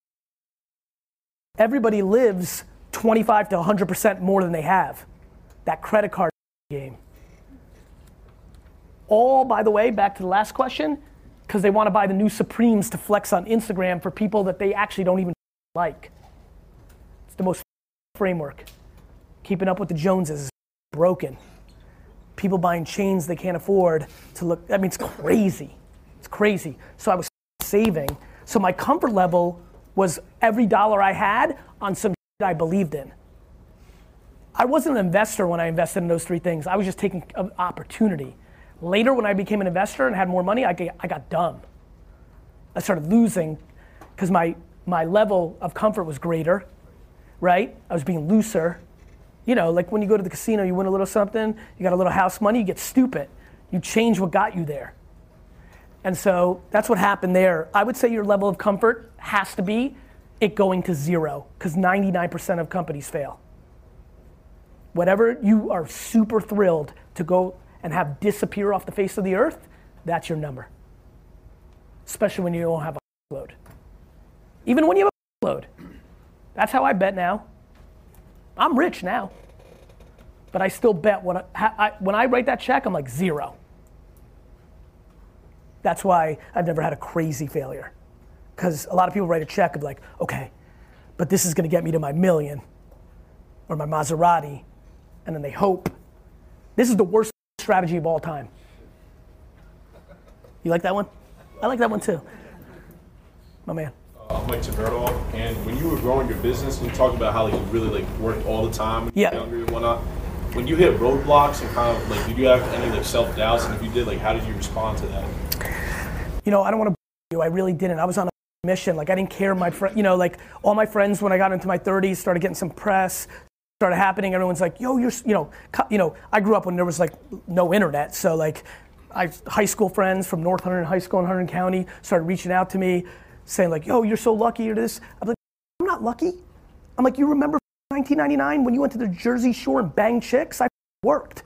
everybody lives 25 to 100% more than they have. That credit card game. All, by the way, back to the last question, because they want to buy the new Supremes to flex on Instagram for people that they actually don't even like. It's the most framework. Keeping up with the Joneses is broken. People buying chains they can't afford to look, I mean, it's crazy. It's crazy. So I was saving. So my comfort level was every dollar I had on some shit I believed in. I wasn't an investor when I invested in those three things. I was just taking an opportunity. Later, when I became an investor and had more money, I I got dumb. I started losing because my, my level of comfort was greater, right? I was being looser. You know, like when you go to the casino, you win a little something, you got a little house money, you get stupid. You change what got you there. And so that's what happened there. I would say your level of comfort has to be it going to zero because 99% of companies fail. Whatever you are super thrilled to go and have disappear off the face of the earth, that's your number. Especially when you don't have a load. Even when you have a load. That's how I bet now. I'm rich now. But I still bet when I, I, when I write that check, I'm like zero. That's why I've never had a crazy failure. Because a lot of people write a check of like, okay, but this is going to get me to my million or my Maserati. And then they hope. This is the worst strategy of all time. You like that one? I like that one too. My man. Uh, I'm Mike Taberto, and when you were growing your business, and you talked about how like, you really like worked all the time, when you Yeah. were younger and whatnot. When you hit roadblocks and kind of like, did you have any like self doubts? And if you did, like, how did you respond to that? you know, I don't want to you. I really didn't. I was on a mission. Like I didn't care. My friend, you know, like all my friends when I got into my 30s started getting some press. Started happening. Everyone's like, "Yo, you're," you know, co- you know. I grew up when there was like no internet, so like, I high school friends from North Hunterdon High School in Hunterdon County started reaching out to me, saying like, "Yo, you're so lucky. You're this." I'm like, "I'm not lucky." I'm like, "You remember 1999 when you went to the Jersey Shore and banged chicks? I worked."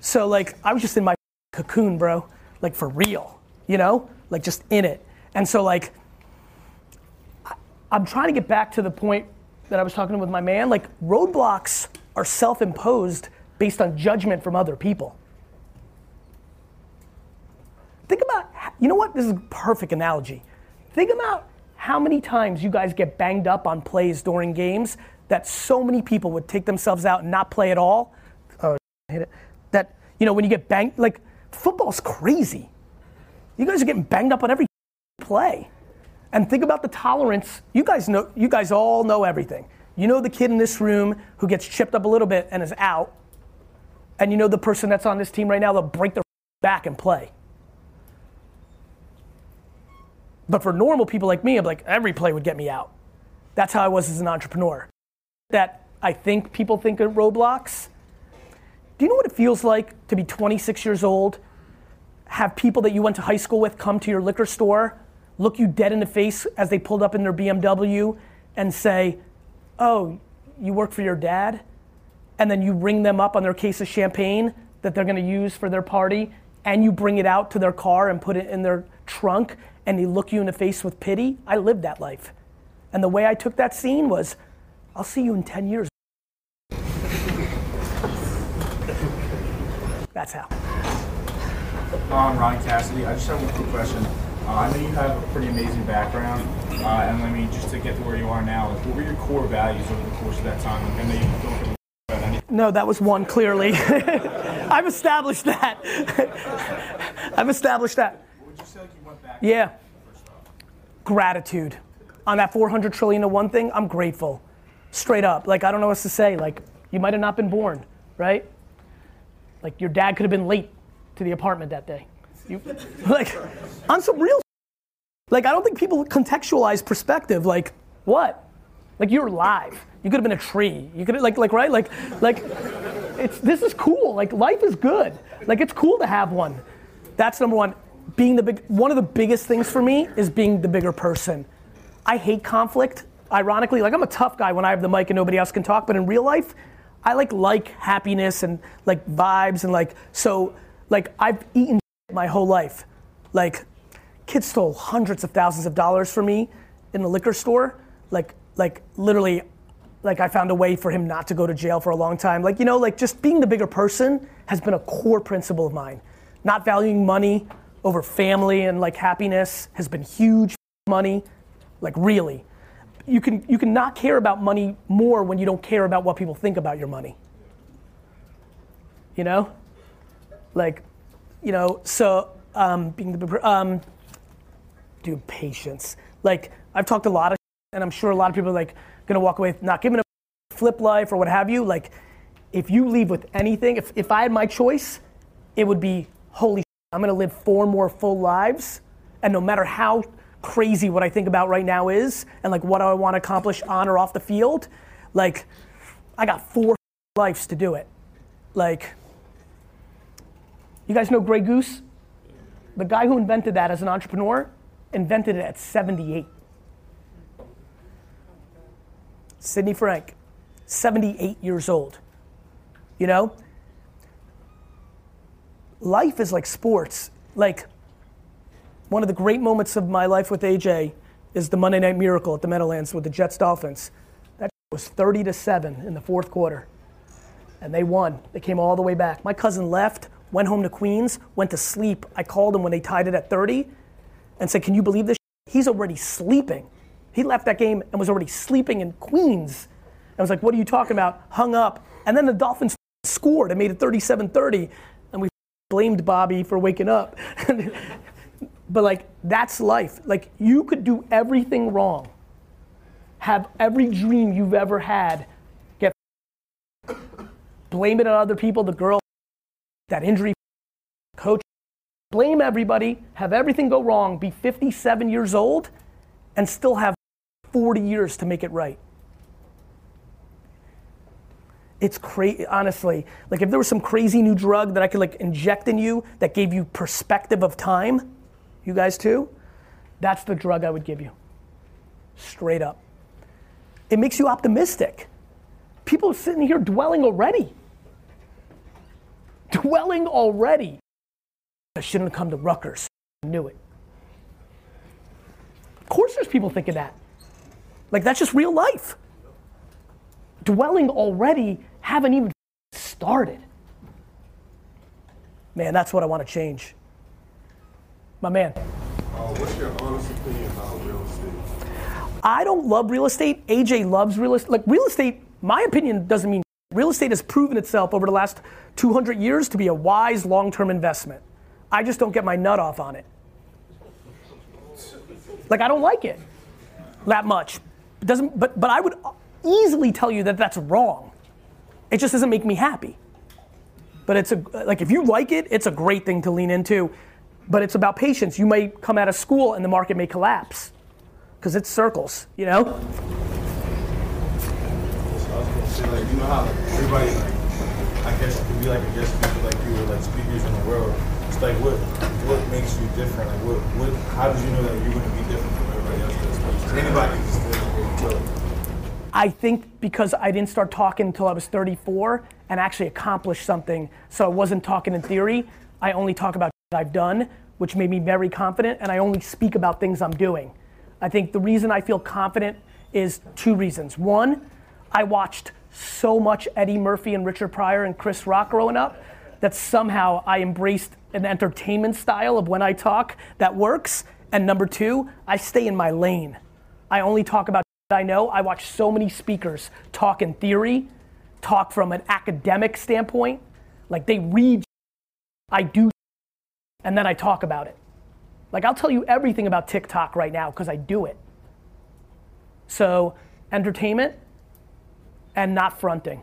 So like, I was just in my cocoon, bro. Like for real, you know, like just in it. And so like, I'm trying to get back to the point that I was talking with my man. Like roadblocks are self-imposed based on judgment from other people. Think about, you know what? This is a perfect analogy. Think about how many times you guys get banged up on plays during games that so many people would take themselves out and not play at all. Oh, *laughs* hit it. That, you know, when you get banged, like football's crazy. You guys are getting banged up on every *laughs* play. And think about the tolerance. You guys know, you guys all know everything. You know the kid in this room who gets chipped up a little bit and is out. And you know the person that's on this team right now, they'll break their *laughs* back and play. But for normal people like me, I'm like, every play would get me out. That's how I was as an entrepreneur. That I think people think of roadblocks. Do you know what it feels like to be 26 years old, have people that you went to high school with come to your liquor store, look you dead in the face as they pulled up in their BMW, and say, Oh, you work for your dad? And then you ring them up on their case of champagne that they're gonna use for their party, and you bring it out to their car and put it in their trunk, and they look you in the face with pity? I lived that life. And the way I took that scene was, I'll see you in 10 years. That's how. I'm Ron Cassidy. I just have one quick question. Uh, I know you have a pretty amazing background, uh, and I mean, just to get to where you are now, like, what were your core values over the course of that time? Like, I know you don't really about anything. No, that was one clearly. *laughs* I've established that. *laughs* I've established that. Would you say like you went back? Yeah. Gratitude. On that 400 trillion to one thing, I'm grateful. Straight up. Like, I don't know what to say. Like, you might have not been born, right? Like, your dad could have been late to the apartment that day. You, *laughs* like, on some real like, I don't think people contextualize perspective. Like, what? Like, you're alive. You could have been a tree. You could have, like, like, right? Like, like, it's, this is cool. Like, life is good. Like, it's cool to have one. That's number one. Being the big, one of the biggest things for me is being the bigger person. I hate conflict. Ironically, like, I'm a tough guy when I have the mic and nobody else can talk, but in real life, I like, like happiness and like vibes and like, so, like, I've eaten my whole life. Like, kids stole hundreds of thousands of dollars from me in the liquor store. Like, like literally, like I found a way for him not to go to jail for a long time. Like, you know, like just being the bigger person has been a core principle of mine. Not valuing money over family and like happiness has been huge. Money, like really. You can you can not care about money more when you don't care about what people think about your money. You know? Like, you know, so um, being the um, dude, patience. Like I've talked a lot of, and I'm sure a lot of people are like gonna walk away not giving a flip life or what have you. Like, if you leave with anything, if, if I had my choice, it would be holy. I'm gonna live four more full lives, and no matter how crazy what I think about right now is, and like what I want to accomplish on or off the field, like I got four *laughs* lives to do it. Like, you guys know Grey Goose? The guy who invented that as an entrepreneur invented it at 78. Sidney Frank, 78 years old. You know? Life is like sports. Like, one of the great moments of my life with AJ is the Monday Night Miracle at the Meadowlands with the Jets Dolphins. That was 30 to 7 in the fourth quarter. And they won. They came all the way back. My cousin left, went home to Queens, went to sleep. I called him when they tied it at 30 and said, Can you believe this? He's already sleeping. He left that game and was already sleeping in Queens. I was like, What are you talking about? Hung up. And then the Dolphins scored and made it 37 30. Blamed Bobby for waking up. *laughs* but like, that's life. Like, you could do everything wrong, have every dream you've ever had, get *laughs* blame it on other people, the girl, that injury, coach blame everybody, have everything go wrong, be 57 years old, and still have 40 years to make it right. It's crazy, honestly. Like if there was some crazy new drug that I could like inject in you that gave you perspective of time, you guys too, that's the drug I would give you. Straight up. It makes you optimistic. People are sitting here dwelling already. Dwelling already. I shouldn't have come to Rutgers. I knew it. Of course, there's people thinking that. Like, that's just real life. Dwelling already, haven't even started. Man, that's what I want to change. My man. Uh, what's your honest opinion about real estate? I don't love real estate. AJ loves real estate. Like, real estate, my opinion doesn't mean real estate has proven itself over the last 200 years to be a wise long term investment. I just don't get my nut off on it. Like I don't like it that much. It doesn't, but, but I would easily tell you that that's wrong. It just doesn't make me happy. But it's a, like if you like it, it's a great thing to lean into. But it's about patience. You may come out of school and the market may collapse because it's circles, you know? Say, like, you know how everybody, like, I guess, could be like a guest speaker, like you, or like speakers in the world. It's like, what, what makes you different? Like, what, what, how did you know that you're gonna be different from everybody else? Because anybody can it. I think because I didn't start talking until I was 34 and actually accomplished something, so I wasn't talking in theory. I only talk about what I've done, which made me very confident, and I only speak about things I'm doing. I think the reason I feel confident is two reasons. One, I watched so much Eddie Murphy and Richard Pryor and Chris Rock growing up that somehow I embraced an entertainment style of when I talk that works. And number two, I stay in my lane. I only talk about I know. I watch so many speakers talk in theory, talk from an academic standpoint. Like they read, I do, and then I talk about it. Like I'll tell you everything about TikTok right now because I do it. So, entertainment and not fronting.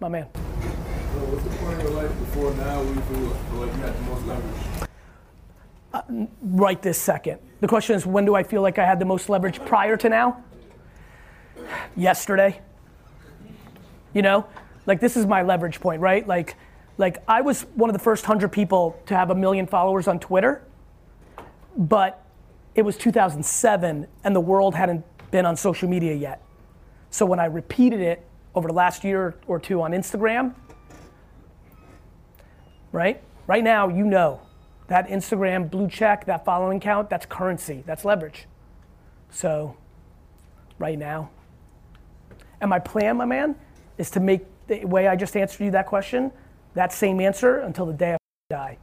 My man. what's the point in your life before now feel like you had the most leverage? Uh, right this second. The question is, when do I feel like I had the most leverage prior to now? Yesterday. You know, like this is my leverage point, right? Like, like I was one of the first hundred people to have a million followers on Twitter, but it was 2007 and the world hadn't been on social media yet. So when I repeated it over the last year or two on Instagram, right? Right now, you know that Instagram blue check, that following count, that's currency, that's leverage. So, right now. And my plan, my man, is to make the way I just answered you that question, that same answer until the day I die.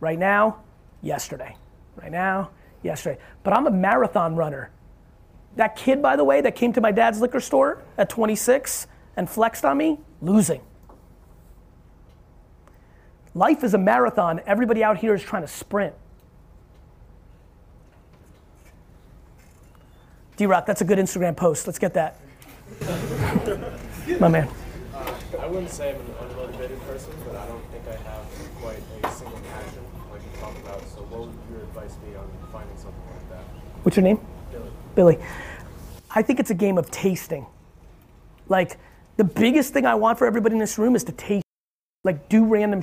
Right now, yesterday. Right now, yesterday. But I'm a marathon runner. That kid, by the way, that came to my dad's liquor store at 26 and flexed on me, losing. Life is a marathon. Everybody out here is trying to sprint. D Rock, that's a good Instagram post. Let's get that. My man. Uh, I wouldn't say I'm an unmotivated person, but I don't think I have quite a single passion like you talk about. So, what would your advice be on finding something like that? What's your name? Billy. Billy. I think it's a game of tasting. Like, the biggest thing I want for everybody in this room is to taste, like, do random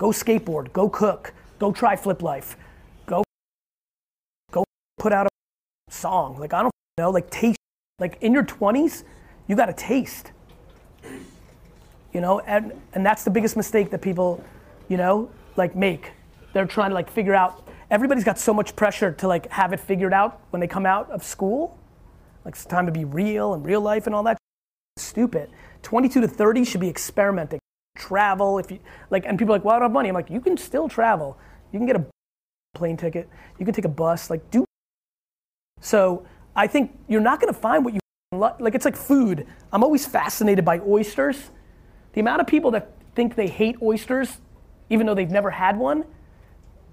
Go skateboard, go cook, go try flip life, go, go put out a song. Like, I don't know, like, taste. Like, in your 20s, you got to taste. You know, and, and that's the biggest mistake that people, you know, like, make. They're trying to, like, figure out, everybody's got so much pressure to, like, have it figured out when they come out of school. Like, it's time to be real and real life and all that. Stupid. 22 to 30 should be experimenting travel if you like and people are like well i don't have money. I'm like you can still travel. You can get a plane ticket. You can take a bus. Like do so i think you're not going to find what you like it's like food. I'm always fascinated by oysters. The amount of people that think they hate oysters even though they've never had one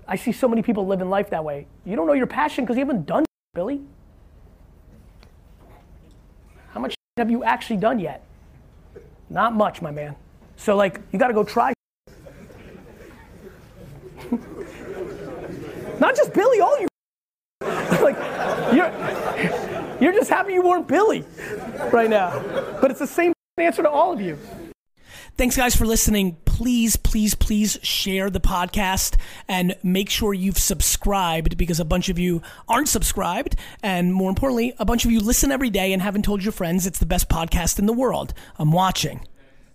i see so many people living life that way. You don't know your passion because you haven't done billy. How much have you actually done yet? Not much my man so like you got to go try. *laughs* Not just Billy, all you. *laughs* like you're you're just happy you weren't Billy right now. But it's the same *laughs* answer to all of you. Thanks, guys, for listening. Please, please, please share the podcast and make sure you've subscribed because a bunch of you aren't subscribed. And more importantly, a bunch of you listen every day and haven't told your friends it's the best podcast in the world. I'm watching.